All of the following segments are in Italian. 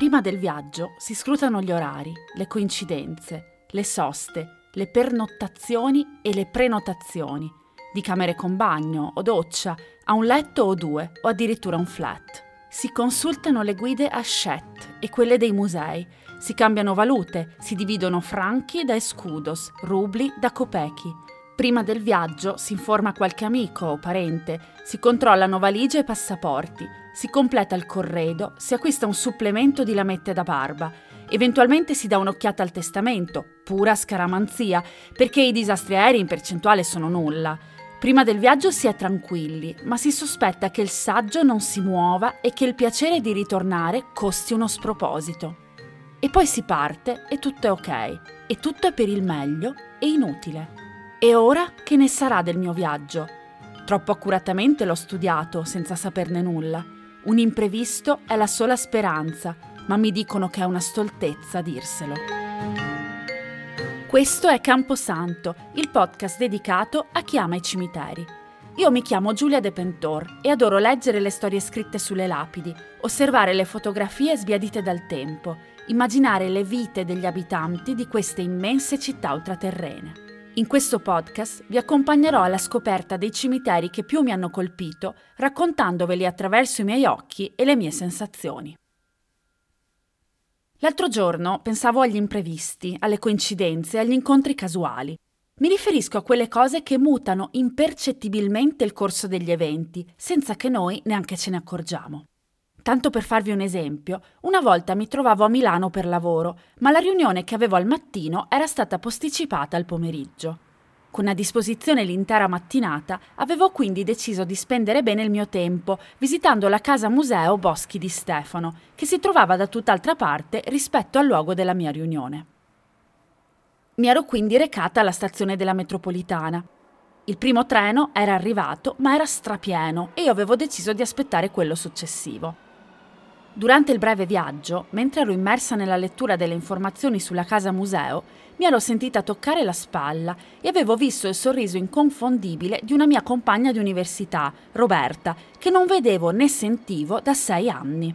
Prima del viaggio si scrutano gli orari, le coincidenze, le soste, le pernottazioni e le prenotazioni, di camere con bagno o doccia, a un letto o due, o addirittura un flat. Si consultano le guide a Shet e quelle dei musei, si cambiano valute, si dividono franchi da escudos, rubli da copechi. Prima del viaggio si informa qualche amico o parente, si controllano valigie e passaporti, si completa il corredo, si acquista un supplemento di lamette da barba, eventualmente si dà un'occhiata al testamento, pura scaramanzia, perché i disastri aerei in percentuale sono nulla. Prima del viaggio si è tranquilli, ma si sospetta che il saggio non si muova e che il piacere di ritornare costi uno sproposito. E poi si parte e tutto è ok, e tutto è per il meglio e inutile. E ora che ne sarà del mio viaggio? Troppo accuratamente l'ho studiato senza saperne nulla. Un imprevisto è la sola speranza, ma mi dicono che è una stoltezza dirselo. Questo è Camposanto, il podcast dedicato a chi ama i cimiteri. Io mi chiamo Giulia De Pentor e adoro leggere le storie scritte sulle lapidi, osservare le fotografie sbiadite dal tempo, immaginare le vite degli abitanti di queste immense città ultraterrene. In questo podcast vi accompagnerò alla scoperta dei cimiteri che più mi hanno colpito, raccontandoveli attraverso i miei occhi e le mie sensazioni. L'altro giorno pensavo agli imprevisti, alle coincidenze, agli incontri casuali. Mi riferisco a quelle cose che mutano impercettibilmente il corso degli eventi, senza che noi neanche ce ne accorgiamo. Tanto per farvi un esempio, una volta mi trovavo a Milano per lavoro, ma la riunione che avevo al mattino era stata posticipata al pomeriggio. Con a disposizione l'intera mattinata, avevo quindi deciso di spendere bene il mio tempo visitando la casa museo Boschi di Stefano, che si trovava da tutt'altra parte rispetto al luogo della mia riunione. Mi ero quindi recata alla stazione della metropolitana. Il primo treno era arrivato, ma era strapieno e io avevo deciso di aspettare quello successivo. Durante il breve viaggio, mentre ero immersa nella lettura delle informazioni sulla casa museo, mi ero sentita toccare la spalla e avevo visto il sorriso inconfondibile di una mia compagna di università, Roberta, che non vedevo né sentivo da sei anni.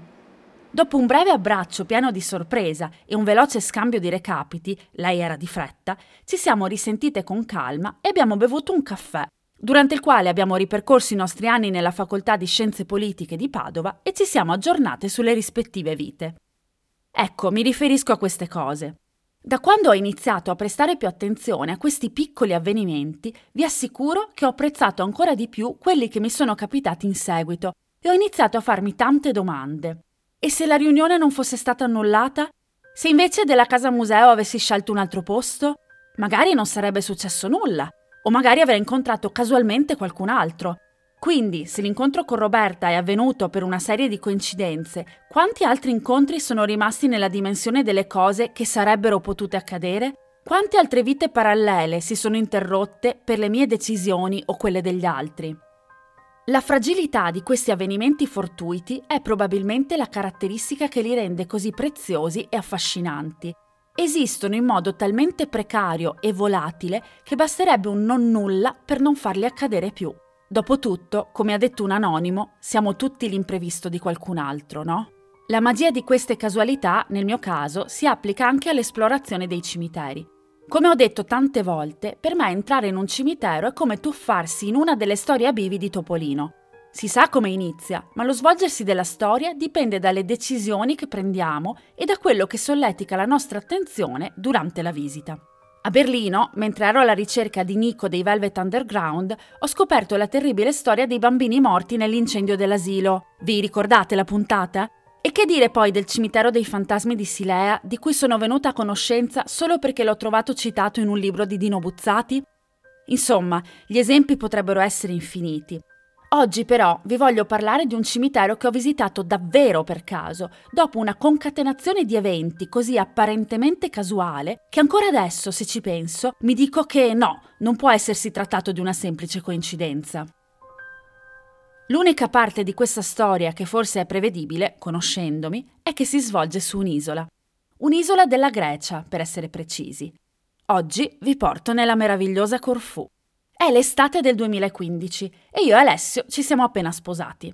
Dopo un breve abbraccio pieno di sorpresa e un veloce scambio di recapiti, lei era di fretta, ci siamo risentite con calma e abbiamo bevuto un caffè durante il quale abbiamo ripercorso i nostri anni nella Facoltà di Scienze Politiche di Padova e ci siamo aggiornate sulle rispettive vite. Ecco, mi riferisco a queste cose. Da quando ho iniziato a prestare più attenzione a questi piccoli avvenimenti, vi assicuro che ho apprezzato ancora di più quelli che mi sono capitati in seguito e ho iniziato a farmi tante domande. E se la riunione non fosse stata annullata? Se invece della casa museo avessi scelto un altro posto? Magari non sarebbe successo nulla o magari avrei incontrato casualmente qualcun altro. Quindi, se l'incontro con Roberta è avvenuto per una serie di coincidenze, quanti altri incontri sono rimasti nella dimensione delle cose che sarebbero potute accadere? Quante altre vite parallele si sono interrotte per le mie decisioni o quelle degli altri? La fragilità di questi avvenimenti fortuiti è probabilmente la caratteristica che li rende così preziosi e affascinanti esistono in modo talmente precario e volatile che basterebbe un non nulla per non farli accadere più. Dopotutto, come ha detto un anonimo, siamo tutti l'imprevisto di qualcun altro, no? La magia di queste casualità, nel mio caso, si applica anche all'esplorazione dei cimiteri. Come ho detto tante volte, per me entrare in un cimitero è come tuffarsi in una delle storie a bivi di Topolino. Si sa come inizia, ma lo svolgersi della storia dipende dalle decisioni che prendiamo e da quello che solletica la nostra attenzione durante la visita. A Berlino, mentre ero alla ricerca di Nico dei Velvet Underground, ho scoperto la terribile storia dei bambini morti nell'incendio dell'asilo. Vi ricordate la puntata? E che dire poi del cimitero dei fantasmi di Silea, di cui sono venuta a conoscenza solo perché l'ho trovato citato in un libro di Dino Buzzati? Insomma, gli esempi potrebbero essere infiniti. Oggi però vi voglio parlare di un cimitero che ho visitato davvero per caso, dopo una concatenazione di eventi così apparentemente casuale che ancora adesso, se ci penso, mi dico che no, non può essersi trattato di una semplice coincidenza. L'unica parte di questa storia che forse è prevedibile, conoscendomi, è che si svolge su un'isola. Un'isola della Grecia, per essere precisi. Oggi vi porto nella meravigliosa Corfù. È l'estate del 2015 e io e Alessio ci siamo appena sposati.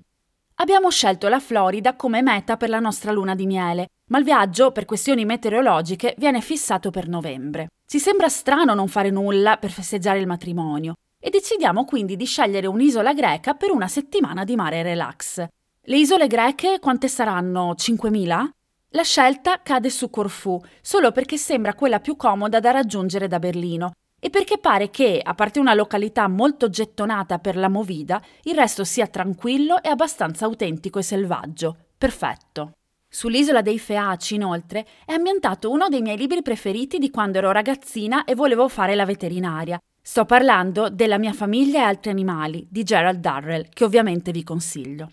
Abbiamo scelto la Florida come meta per la nostra luna di miele, ma il viaggio, per questioni meteorologiche, viene fissato per novembre. Ci sembra strano non fare nulla per festeggiare il matrimonio, e decidiamo quindi di scegliere un'isola greca per una settimana di mare relax. Le isole greche quante saranno? 5.000? La scelta cade su Corfù, solo perché sembra quella più comoda da raggiungere da Berlino e perché pare che, a parte una località molto gettonata per la movida, il resto sia tranquillo e abbastanza autentico e selvaggio. Perfetto. Sull'isola dei Feaci, inoltre, è ambientato uno dei miei libri preferiti di quando ero ragazzina e volevo fare la veterinaria, Sto parlando della mia famiglia e altri animali di Gerald Darrell, che ovviamente vi consiglio.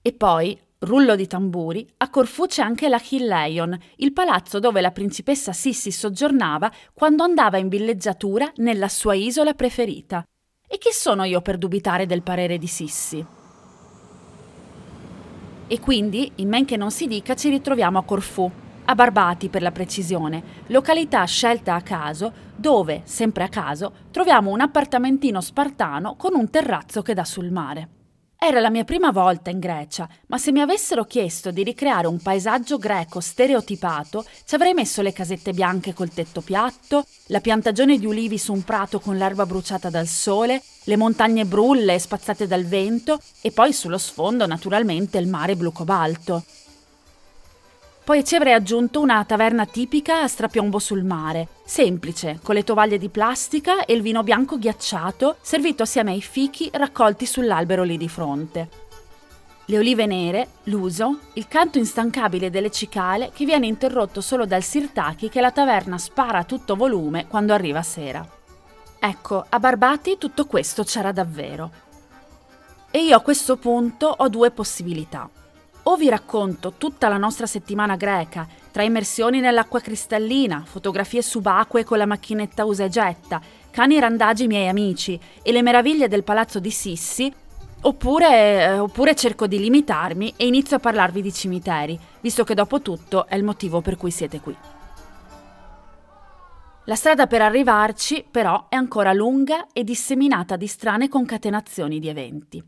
E poi, rullo di tamburi, a Corfù c'è anche la Hill Lion, il palazzo dove la principessa Sissi soggiornava quando andava in villeggiatura nella sua isola preferita. E chi sono io per dubitare del parere di Sissi? E quindi, in men che non si dica, ci ritroviamo a Corfù, a Barbati per la precisione, località scelta a caso dove, sempre a caso, troviamo un appartamentino spartano con un terrazzo che dà sul mare. Era la mia prima volta in Grecia, ma se mi avessero chiesto di ricreare un paesaggio greco stereotipato, ci avrei messo le casette bianche col tetto piatto, la piantagione di ulivi su un prato con l'erba bruciata dal sole, le montagne brulle spazzate dal vento e poi sullo sfondo naturalmente il mare blu cobalto. Poi ci avrei aggiunto una taverna tipica a strapiombo sul mare, semplice, con le tovaglie di plastica e il vino bianco ghiacciato, servito assieme ai fichi raccolti sull'albero lì di fronte. Le olive nere, l'uso, il canto instancabile delle cicale che viene interrotto solo dal sirtaki che la taverna spara a tutto volume quando arriva sera. Ecco, a Barbati tutto questo c'era davvero. E io a questo punto ho due possibilità o vi racconto tutta la nostra settimana greca, tra immersioni nell'acqua cristallina, fotografie subacquee con la macchinetta usa e getta, cani randagi miei amici e le meraviglie del palazzo di Sissi, oppure, eh, oppure cerco di limitarmi e inizio a parlarvi di cimiteri, visto che dopo tutto è il motivo per cui siete qui. La strada per arrivarci, però, è ancora lunga e disseminata di strane concatenazioni di eventi.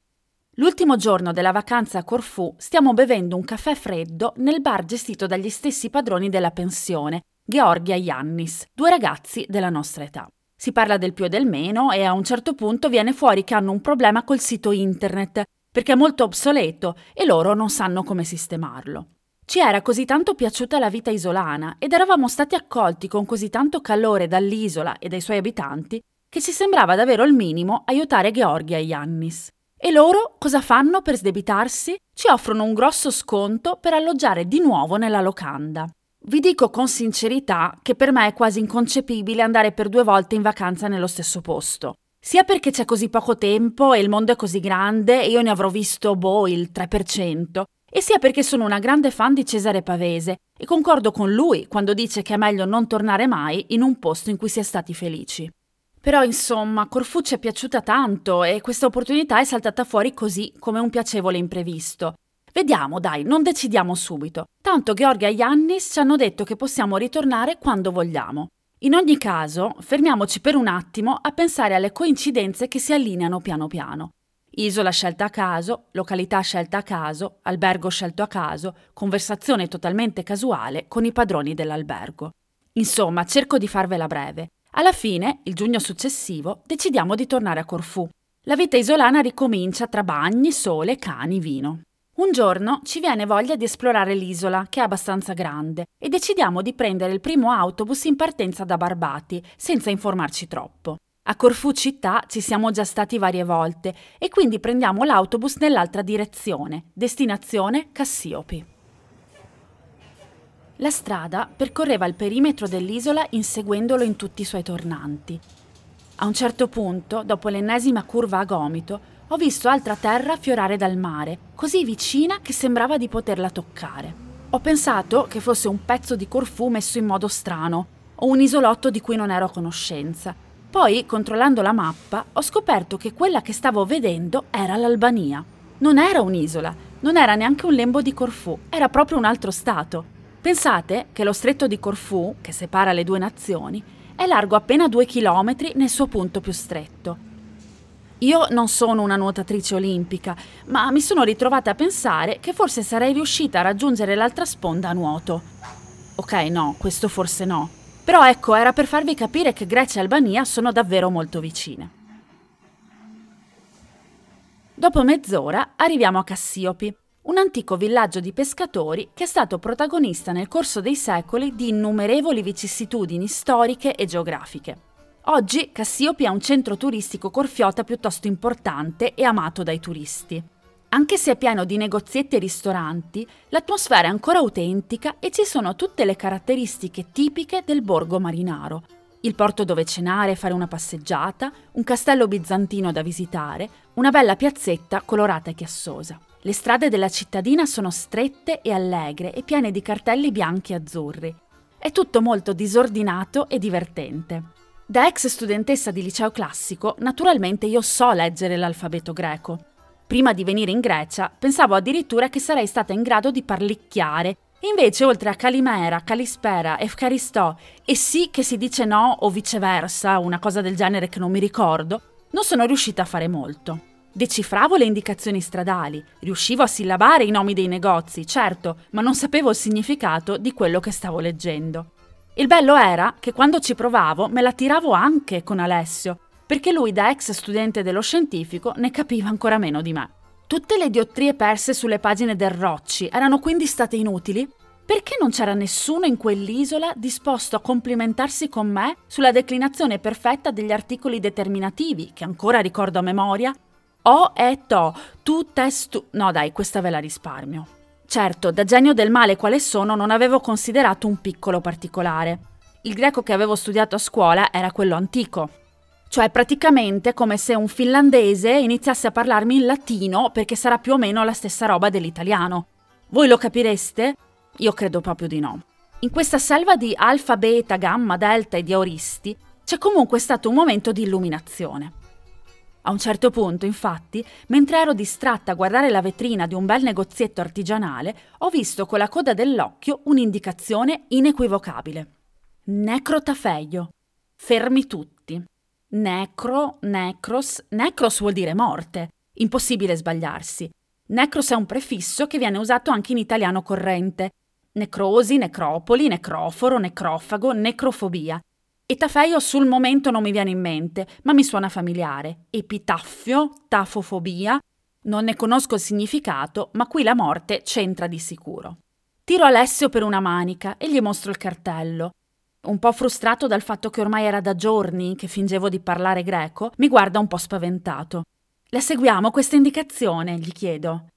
L'ultimo giorno della vacanza a Corfù stiamo bevendo un caffè freddo nel bar gestito dagli stessi padroni della pensione, Georgia e Yannis, due ragazzi della nostra età. Si parla del più e del meno e a un certo punto viene fuori che hanno un problema col sito internet, perché è molto obsoleto e loro non sanno come sistemarlo. Ci era così tanto piaciuta la vita isolana ed eravamo stati accolti con così tanto calore dall'isola e dai suoi abitanti che ci sembrava davvero il minimo aiutare Georgia e Yannis. E loro cosa fanno per sdebitarsi? Ci offrono un grosso sconto per alloggiare di nuovo nella locanda. Vi dico con sincerità che per me è quasi inconcepibile andare per due volte in vacanza nello stesso posto. Sia perché c'è così poco tempo e il mondo è così grande e io ne avrò visto, boh, il 3%, e sia perché sono una grande fan di Cesare Pavese e concordo con lui quando dice che è meglio non tornare mai in un posto in cui si è stati felici. Però insomma, Corfù ci è piaciuta tanto e questa opportunità è saltata fuori così come un piacevole imprevisto. Vediamo, dai, non decidiamo subito. Tanto Georgia e Yannis ci hanno detto che possiamo ritornare quando vogliamo. In ogni caso, fermiamoci per un attimo a pensare alle coincidenze che si allineano piano piano. Isola scelta a caso, località scelta a caso, albergo scelto a caso, conversazione totalmente casuale con i padroni dell'albergo. Insomma, cerco di farvela breve. Alla fine, il giugno successivo, decidiamo di tornare a Corfù. La vita isolana ricomincia tra bagni, sole, cani, vino. Un giorno ci viene voglia di esplorare l'isola, che è abbastanza grande, e decidiamo di prendere il primo autobus in partenza da Barbati, senza informarci troppo. A Corfù città ci siamo già stati varie volte e quindi prendiamo l'autobus nell'altra direzione, destinazione Cassiopi. La strada percorreva il perimetro dell'isola inseguendolo in tutti i suoi tornanti. A un certo punto, dopo l'ennesima curva a gomito, ho visto altra terra fiorare dal mare, così vicina che sembrava di poterla toccare. Ho pensato che fosse un pezzo di Corfù messo in modo strano, o un isolotto di cui non ero a conoscenza, poi, controllando la mappa, ho scoperto che quella che stavo vedendo era l'Albania. Non era un'isola, non era neanche un lembo di Corfù, era proprio un altro stato. Pensate che lo stretto di Corfù, che separa le due nazioni, è largo appena due chilometri nel suo punto più stretto. Io non sono una nuotatrice olimpica, ma mi sono ritrovata a pensare che forse sarei riuscita a raggiungere l'altra sponda a nuoto. Ok, no, questo forse no. Però ecco, era per farvi capire che Grecia e Albania sono davvero molto vicine. Dopo mezz'ora arriviamo a Cassiopi, un antico villaggio di pescatori che è stato protagonista nel corso dei secoli di innumerevoli vicissitudini storiche e geografiche. Oggi Cassiopi è un centro turistico corfiota piuttosto importante e amato dai turisti. Anche se è pieno di negozietti e ristoranti, l'atmosfera è ancora autentica e ci sono tutte le caratteristiche tipiche del borgo marinaro. Il porto dove cenare e fare una passeggiata, un castello bizantino da visitare, una bella piazzetta colorata e chiassosa. Le strade della cittadina sono strette e allegre e piene di cartelli bianchi e azzurri. È tutto molto disordinato e divertente. Da ex studentessa di liceo classico, naturalmente io so leggere l'alfabeto greco. Prima di venire in Grecia pensavo addirittura che sarei stata in grado di parlicchiare. Invece, oltre a Calimera, Calispera, Efcaristò e sì che si dice no o viceversa, una cosa del genere che non mi ricordo, non sono riuscita a fare molto. Decifravo le indicazioni stradali, riuscivo a sillabare i nomi dei negozi, certo, ma non sapevo il significato di quello che stavo leggendo. Il bello era che quando ci provavo me la tiravo anche con Alessio, perché lui da ex studente dello scientifico ne capiva ancora meno di me. Tutte le diottrie perse sulle pagine del Rocci erano quindi state inutili? Perché non c'era nessuno in quell'isola disposto a complimentarsi con me sulla declinazione perfetta degli articoli determinativi, che ancora ricordo a memoria? O e to, tu, testu... No dai, questa ve la risparmio. Certo, da genio del male quale sono, non avevo considerato un piccolo particolare. Il greco che avevo studiato a scuola era quello antico, cioè praticamente come se un finlandese iniziasse a parlarmi in latino perché sarà più o meno la stessa roba dell'italiano. Voi lo capireste? Io credo proprio di no. In questa selva di alfa, beta, gamma, delta e di auristi c'è comunque stato un momento di illuminazione. A un certo punto, infatti, mentre ero distratta a guardare la vetrina di un bel negozietto artigianale, ho visto con la coda dell'occhio un'indicazione inequivocabile. Necrotafeio. Fermi tutti. Necro, necros, necros vuol dire morte. Impossibile sbagliarsi. Necros è un prefisso che viene usato anche in italiano corrente. Necrosi, necropoli, necroforo, necrofago, necrofobia. Etafeio sul momento non mi viene in mente, ma mi suona familiare. Epitaffio, tafofobia. Non ne conosco il significato, ma qui la morte c'entra di sicuro. Tiro Alessio per una manica e gli mostro il cartello. Un po' frustrato dal fatto che ormai era da giorni che fingevo di parlare greco, mi guarda un po' spaventato. La seguiamo questa indicazione? gli chiedo.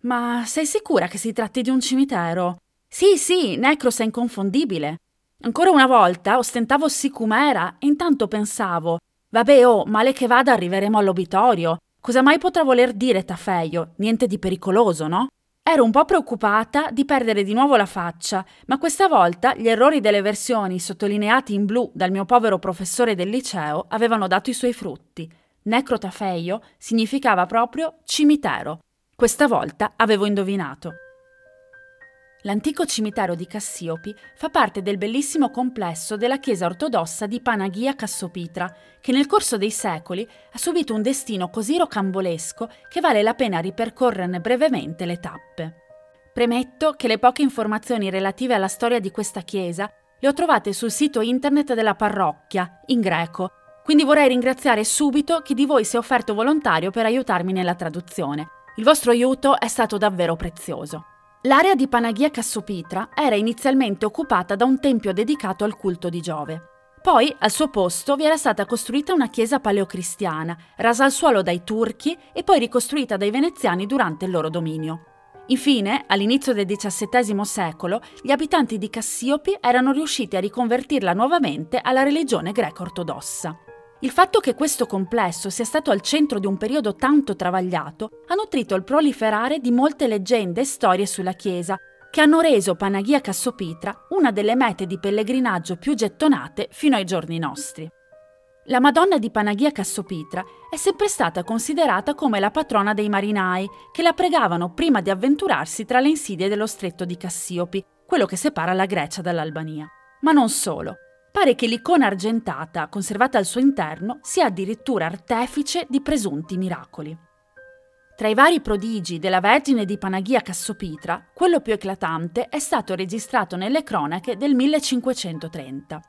Ma sei sicura che si tratti di un cimitero? Sì, sì, Necros è inconfondibile. Ancora una volta ostentavo sicumera e intanto pensavo: vabbè, oh, male che vada arriveremo all'obitorio. Cosa mai potrà voler dire Tafeio? Niente di pericoloso, no? Ero un po' preoccupata di perdere di nuovo la faccia, ma questa volta gli errori delle versioni sottolineati in blu dal mio povero professore del liceo avevano dato i suoi frutti. Necrotafeio significava proprio cimitero. Questa volta avevo indovinato. L'antico cimitero di Cassiopi fa parte del bellissimo complesso della chiesa ortodossa di Panagia Cassopitra, che nel corso dei secoli ha subito un destino così rocambolesco che vale la pena ripercorrerne brevemente le tappe. Premetto che le poche informazioni relative alla storia di questa chiesa le ho trovate sul sito internet della parrocchia, in greco, quindi vorrei ringraziare subito chi di voi si è offerto volontario per aiutarmi nella traduzione. Il vostro aiuto è stato davvero prezioso. L'area di Panagia Cassopitra era inizialmente occupata da un tempio dedicato al culto di Giove. Poi, al suo posto, vi era stata costruita una chiesa paleocristiana, rasa al suolo dai turchi e poi ricostruita dai veneziani durante il loro dominio. Infine, all'inizio del XVII secolo, gli abitanti di Cassiopi erano riusciti a riconvertirla nuovamente alla religione greco-ortodossa. Il fatto che questo complesso sia stato al centro di un periodo tanto travagliato ha nutrito il proliferare di molte leggende e storie sulla chiesa, che hanno reso Panagia Cassopitra una delle mete di pellegrinaggio più gettonate fino ai giorni nostri. La Madonna di Panagia Cassopitra è sempre stata considerata come la patrona dei marinai, che la pregavano prima di avventurarsi tra le insidie dello stretto di Cassiopi, quello che separa la Grecia dall'Albania. Ma non solo. Pare che l'icona argentata, conservata al suo interno, sia addirittura artefice di presunti miracoli. Tra i vari prodigi della Vergine di Panagia Cassopitra, quello più eclatante è stato registrato nelle cronache del 1530.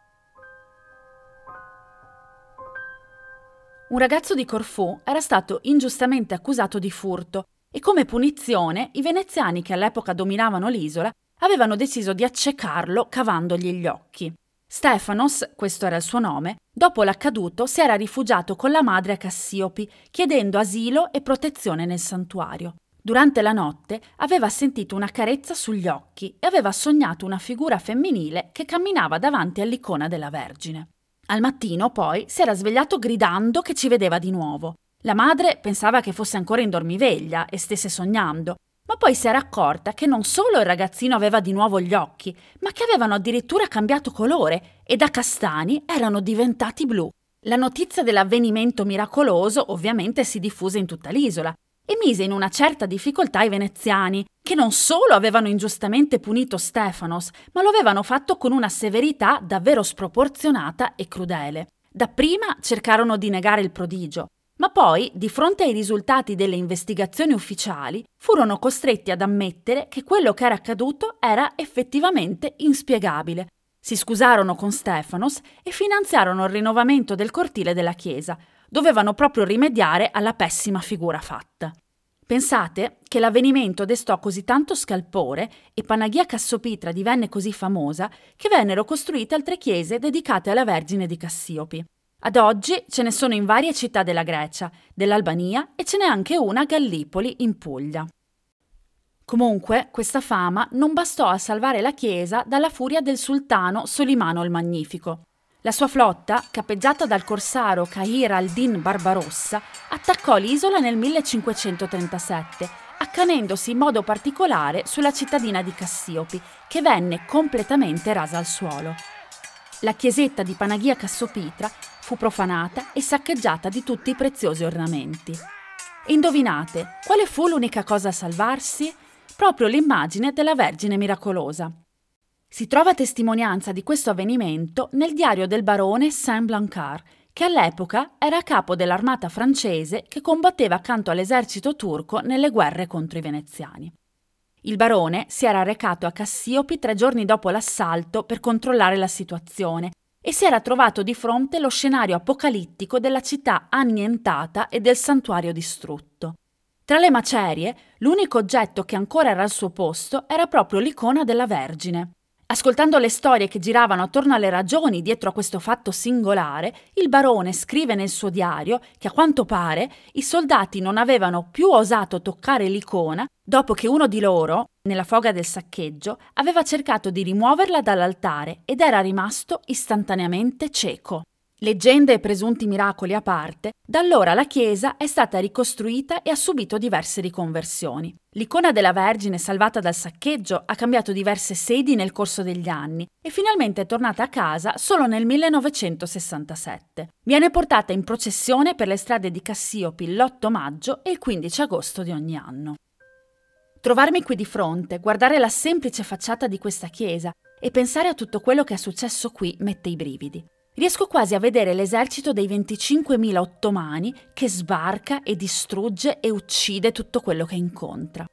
Un ragazzo di Corfù era stato ingiustamente accusato di furto e come punizione i veneziani che all'epoca dominavano l'isola avevano deciso di accecarlo cavandogli gli occhi. Stefanos, questo era il suo nome, dopo l'accaduto si era rifugiato con la madre a Cassiopi, chiedendo asilo e protezione nel santuario. Durante la notte aveva sentito una carezza sugli occhi e aveva sognato una figura femminile che camminava davanti all'icona della Vergine. Al mattino, poi, si era svegliato gridando che ci vedeva di nuovo. La madre pensava che fosse ancora in dormiveglia e stesse sognando, ma poi si era accorta che non solo il ragazzino aveva di nuovo gli occhi, ma che avevano addirittura cambiato colore e da castani erano diventati blu. La notizia dell'avvenimento miracoloso ovviamente si diffuse in tutta l'isola e mise in una certa difficoltà i veneziani, che non solo avevano ingiustamente punito Stefanos, ma lo avevano fatto con una severità davvero sproporzionata e crudele. Dapprima cercarono di negare il prodigio, ma poi, di fronte ai risultati delle investigazioni ufficiali, furono costretti ad ammettere che quello che era accaduto era effettivamente inspiegabile. Si scusarono con Stefanos e finanziarono il rinnovamento del cortile della chiesa. Dovevano proprio rimediare alla pessima figura fatta. Pensate che l'avvenimento destò così tanto scalpore e Panagia Cassopitra divenne così famosa che vennero costruite altre chiese dedicate alla Vergine di Cassiopi. Ad oggi ce ne sono in varie città della Grecia, dell'Albania e ce n'è anche una a Gallipoli, in Puglia. Comunque, questa fama non bastò a salvare la chiesa dalla furia del sultano Solimano il Magnifico. La sua flotta, capeggiata dal corsaro Kahir al-Din Barbarossa, attaccò l'isola nel 1537, accanendosi in modo particolare sulla cittadina di Cassiopi, che venne completamente rasa al suolo. La chiesetta di Panagia Cassopitra fu profanata e saccheggiata di tutti i preziosi ornamenti. Indovinate, quale fu l'unica cosa a salvarsi? Proprio l'immagine della Vergine miracolosa. Si trova testimonianza di questo avvenimento nel diario del barone Saint-Blancard, che all'epoca era a capo dell'armata francese che combatteva accanto all'esercito turco nelle guerre contro i veneziani. Il barone si era recato a Cassiopi tre giorni dopo l'assalto per controllare la situazione e si era trovato di fronte lo scenario apocalittico della città annientata e del santuario distrutto. Tra le macerie, l'unico oggetto che ancora era al suo posto era proprio l'icona della Vergine. Ascoltando le storie che giravano attorno alle ragioni dietro a questo fatto singolare, il barone scrive nel suo diario che a quanto pare i soldati non avevano più osato toccare l'icona dopo che uno di loro, nella foga del saccheggio, aveva cercato di rimuoverla dall'altare ed era rimasto istantaneamente cieco. Leggende e presunti miracoli a parte, da allora la chiesa è stata ricostruita e ha subito diverse riconversioni. L'icona della Vergine salvata dal saccheggio ha cambiato diverse sedi nel corso degli anni e finalmente è tornata a casa solo nel 1967. Viene portata in processione per le strade di Cassiopi l'8 maggio e il 15 agosto di ogni anno. Trovarmi qui di fronte, guardare la semplice facciata di questa chiesa e pensare a tutto quello che è successo qui mette i brividi. Riesco quasi a vedere l'esercito dei 25.000 ottomani che sbarca e distrugge e uccide tutto quello che incontra.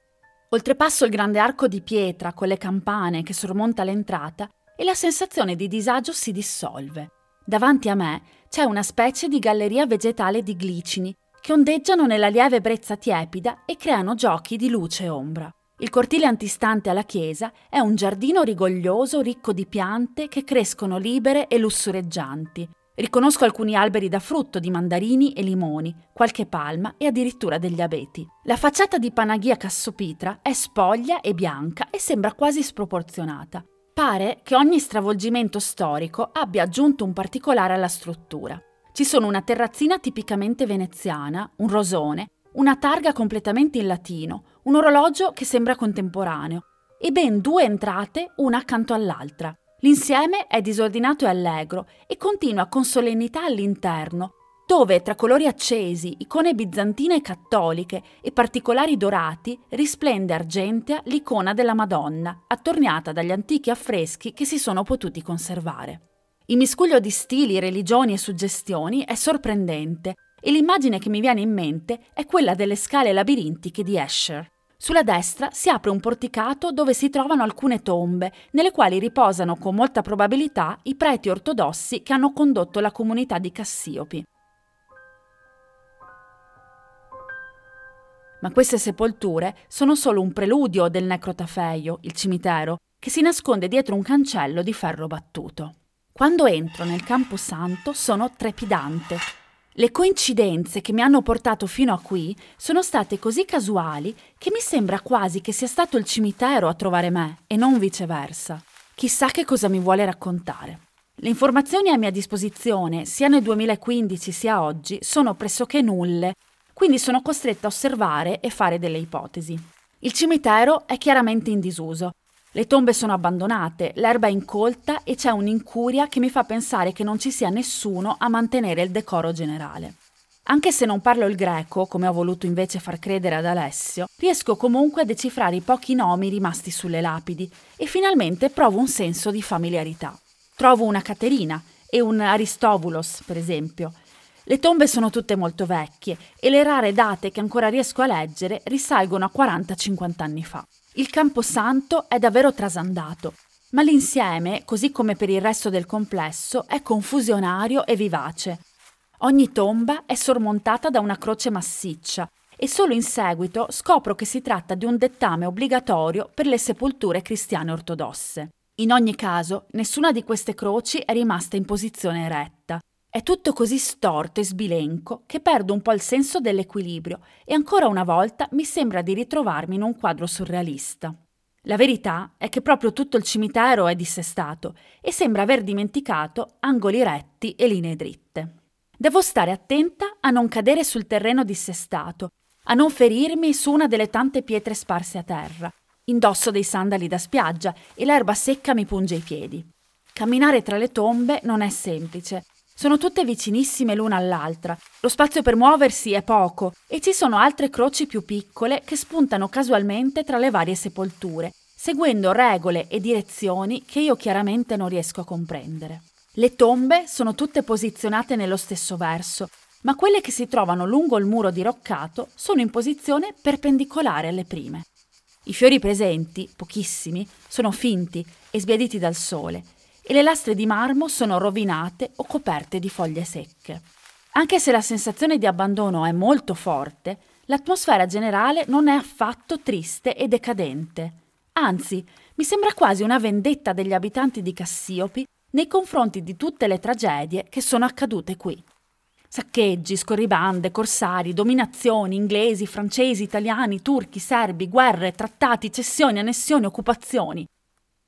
Oltrepasso il grande arco di pietra con le campane che sormonta l'entrata e la sensazione di disagio si dissolve. Davanti a me c'è una specie di galleria vegetale di glicini che ondeggiano nella lieve brezza tiepida e creano giochi di luce e ombra. Il cortile antistante alla chiesa è un giardino rigoglioso ricco di piante che crescono libere e lussureggianti. Riconosco alcuni alberi da frutto di mandarini e limoni, qualche palma e addirittura degli abeti. La facciata di Panaghia Cassopitra è spoglia e bianca e sembra quasi sproporzionata. Pare che ogni stravolgimento storico abbia aggiunto un particolare alla struttura. Ci sono una terrazzina tipicamente veneziana, un rosone, una targa completamente in latino, un orologio che sembra contemporaneo e ben due entrate una accanto all'altra. L'insieme è disordinato e allegro e continua con solennità all'interno, dove tra colori accesi, icone bizantine e cattoliche e particolari dorati risplende argentea l'icona della Madonna, attorniata dagli antichi affreschi che si sono potuti conservare. Il miscuglio di stili, religioni e suggestioni è sorprendente e l'immagine che mi viene in mente è quella delle scale labirintiche di Escher. Sulla destra si apre un porticato dove si trovano alcune tombe, nelle quali riposano con molta probabilità i preti ortodossi che hanno condotto la comunità di Cassiopi. Ma queste sepolture sono solo un preludio del necrotafeio, il cimitero, che si nasconde dietro un cancello di ferro battuto. Quando entro nel Campo Santo sono trepidante le coincidenze che mi hanno portato fino a qui sono state così casuali che mi sembra quasi che sia stato il cimitero a trovare me e non viceversa. Chissà che cosa mi vuole raccontare. Le informazioni a mia disposizione, sia nel 2015 sia oggi, sono pressoché nulle, quindi sono costretta a osservare e fare delle ipotesi. Il cimitero è chiaramente in disuso le tombe sono abbandonate, l'erba è incolta e c'è un'incuria che mi fa pensare che non ci sia nessuno a mantenere il decoro generale. Anche se non parlo il greco, come ho voluto invece far credere ad Alessio, riesco comunque a decifrare i pochi nomi rimasti sulle lapidi e finalmente provo un senso di familiarità. Trovo una Caterina e un Aristobulos, per esempio. Le tombe sono tutte molto vecchie e le rare date che ancora riesco a leggere risalgono a 40-50 anni fa. Il camposanto è davvero trasandato, ma l'insieme, così come per il resto del complesso, è confusionario e vivace. Ogni tomba è sormontata da una croce massiccia e solo in seguito scopro che si tratta di un dettame obbligatorio per le sepolture cristiane ortodosse. In ogni caso, nessuna di queste croci è rimasta in posizione eretta. È tutto così storto e sbilenco che perdo un po' il senso dell'equilibrio e ancora una volta mi sembra di ritrovarmi in un quadro surrealista. La verità è che proprio tutto il cimitero è dissestato e sembra aver dimenticato angoli retti e linee dritte. Devo stare attenta a non cadere sul terreno dissestato, a non ferirmi su una delle tante pietre sparse a terra. Indosso dei sandali da spiaggia e l'erba secca mi punge i piedi. Camminare tra le tombe non è semplice sono tutte vicinissime l'una all'altra, lo spazio per muoversi è poco e ci sono altre croci più piccole che spuntano casualmente tra le varie sepolture, seguendo regole e direzioni che io chiaramente non riesco a comprendere. Le tombe sono tutte posizionate nello stesso verso, ma quelle che si trovano lungo il muro diroccato sono in posizione perpendicolare alle prime. I fiori presenti, pochissimi, sono finti e sbiaditi dal sole e le lastre di marmo sono rovinate o coperte di foglie secche. Anche se la sensazione di abbandono è molto forte, l'atmosfera generale non è affatto triste e decadente. Anzi, mi sembra quasi una vendetta degli abitanti di Cassiopi nei confronti di tutte le tragedie che sono accadute qui. Saccheggi, scorribande, corsari, dominazioni, inglesi, francesi, italiani, turchi, serbi, guerre, trattati, cessioni, annessioni, occupazioni.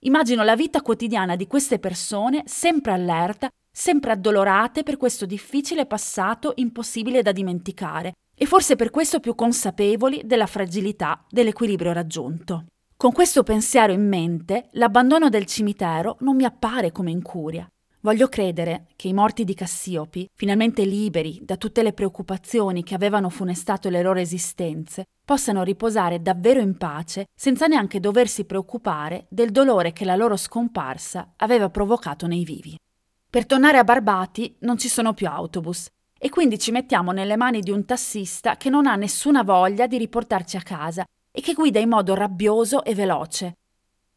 Immagino la vita quotidiana di queste persone sempre allerta, sempre addolorate per questo difficile passato impossibile da dimenticare e forse per questo più consapevoli della fragilità dell'equilibrio raggiunto. Con questo pensiero in mente, l'abbandono del cimitero non mi appare come incuria. Voglio credere che i morti di Cassiopi, finalmente liberi da tutte le preoccupazioni che avevano funestato le loro esistenze, possano riposare davvero in pace senza neanche doversi preoccupare del dolore che la loro scomparsa aveva provocato nei vivi. Per tornare a Barbati non ci sono più autobus e quindi ci mettiamo nelle mani di un tassista che non ha nessuna voglia di riportarci a casa e che guida in modo rabbioso e veloce,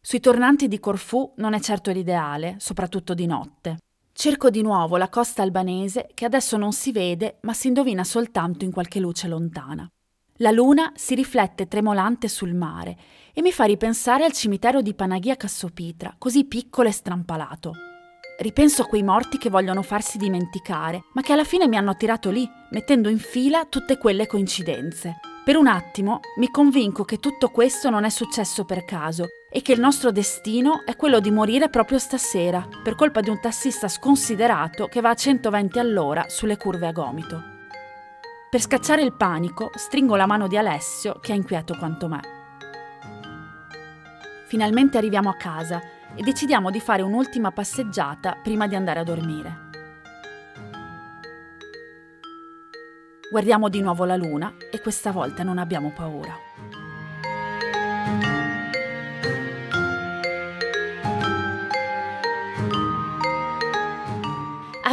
sui tornanti di Corfù non è certo l'ideale, soprattutto di notte. Cerco di nuovo la costa albanese che adesso non si vede ma si indovina soltanto in qualche luce lontana. La luna si riflette tremolante sul mare e mi fa ripensare al cimitero di Panaghia Cassopitra, così piccolo e strampalato. Ripenso a quei morti che vogliono farsi dimenticare, ma che alla fine mi hanno attirato lì, mettendo in fila tutte quelle coincidenze. Per un attimo mi convinco che tutto questo non è successo per caso e che il nostro destino è quello di morire proprio stasera, per colpa di un tassista sconsiderato che va a 120 all'ora sulle curve a gomito. Per scacciare il panico, stringo la mano di Alessio, che è inquieto quanto me. Finalmente arriviamo a casa e decidiamo di fare un'ultima passeggiata prima di andare a dormire. Guardiamo di nuovo la luna e questa volta non abbiamo paura.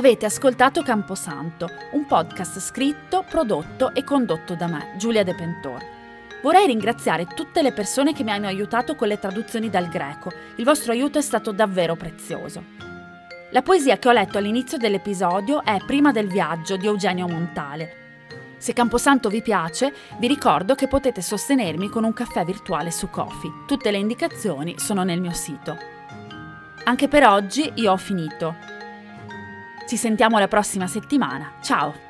Avete ascoltato Camposanto, un podcast scritto, prodotto e condotto da me, Giulia De Pentor. Vorrei ringraziare tutte le persone che mi hanno aiutato con le traduzioni dal greco. Il vostro aiuto è stato davvero prezioso. La poesia che ho letto all'inizio dell'episodio è Prima del viaggio di Eugenio Montale. Se Camposanto vi piace, vi ricordo che potete sostenermi con un caffè virtuale su Kofi. Tutte le indicazioni sono nel mio sito. Anche per oggi io ho finito. Ci sentiamo la prossima settimana. Ciao!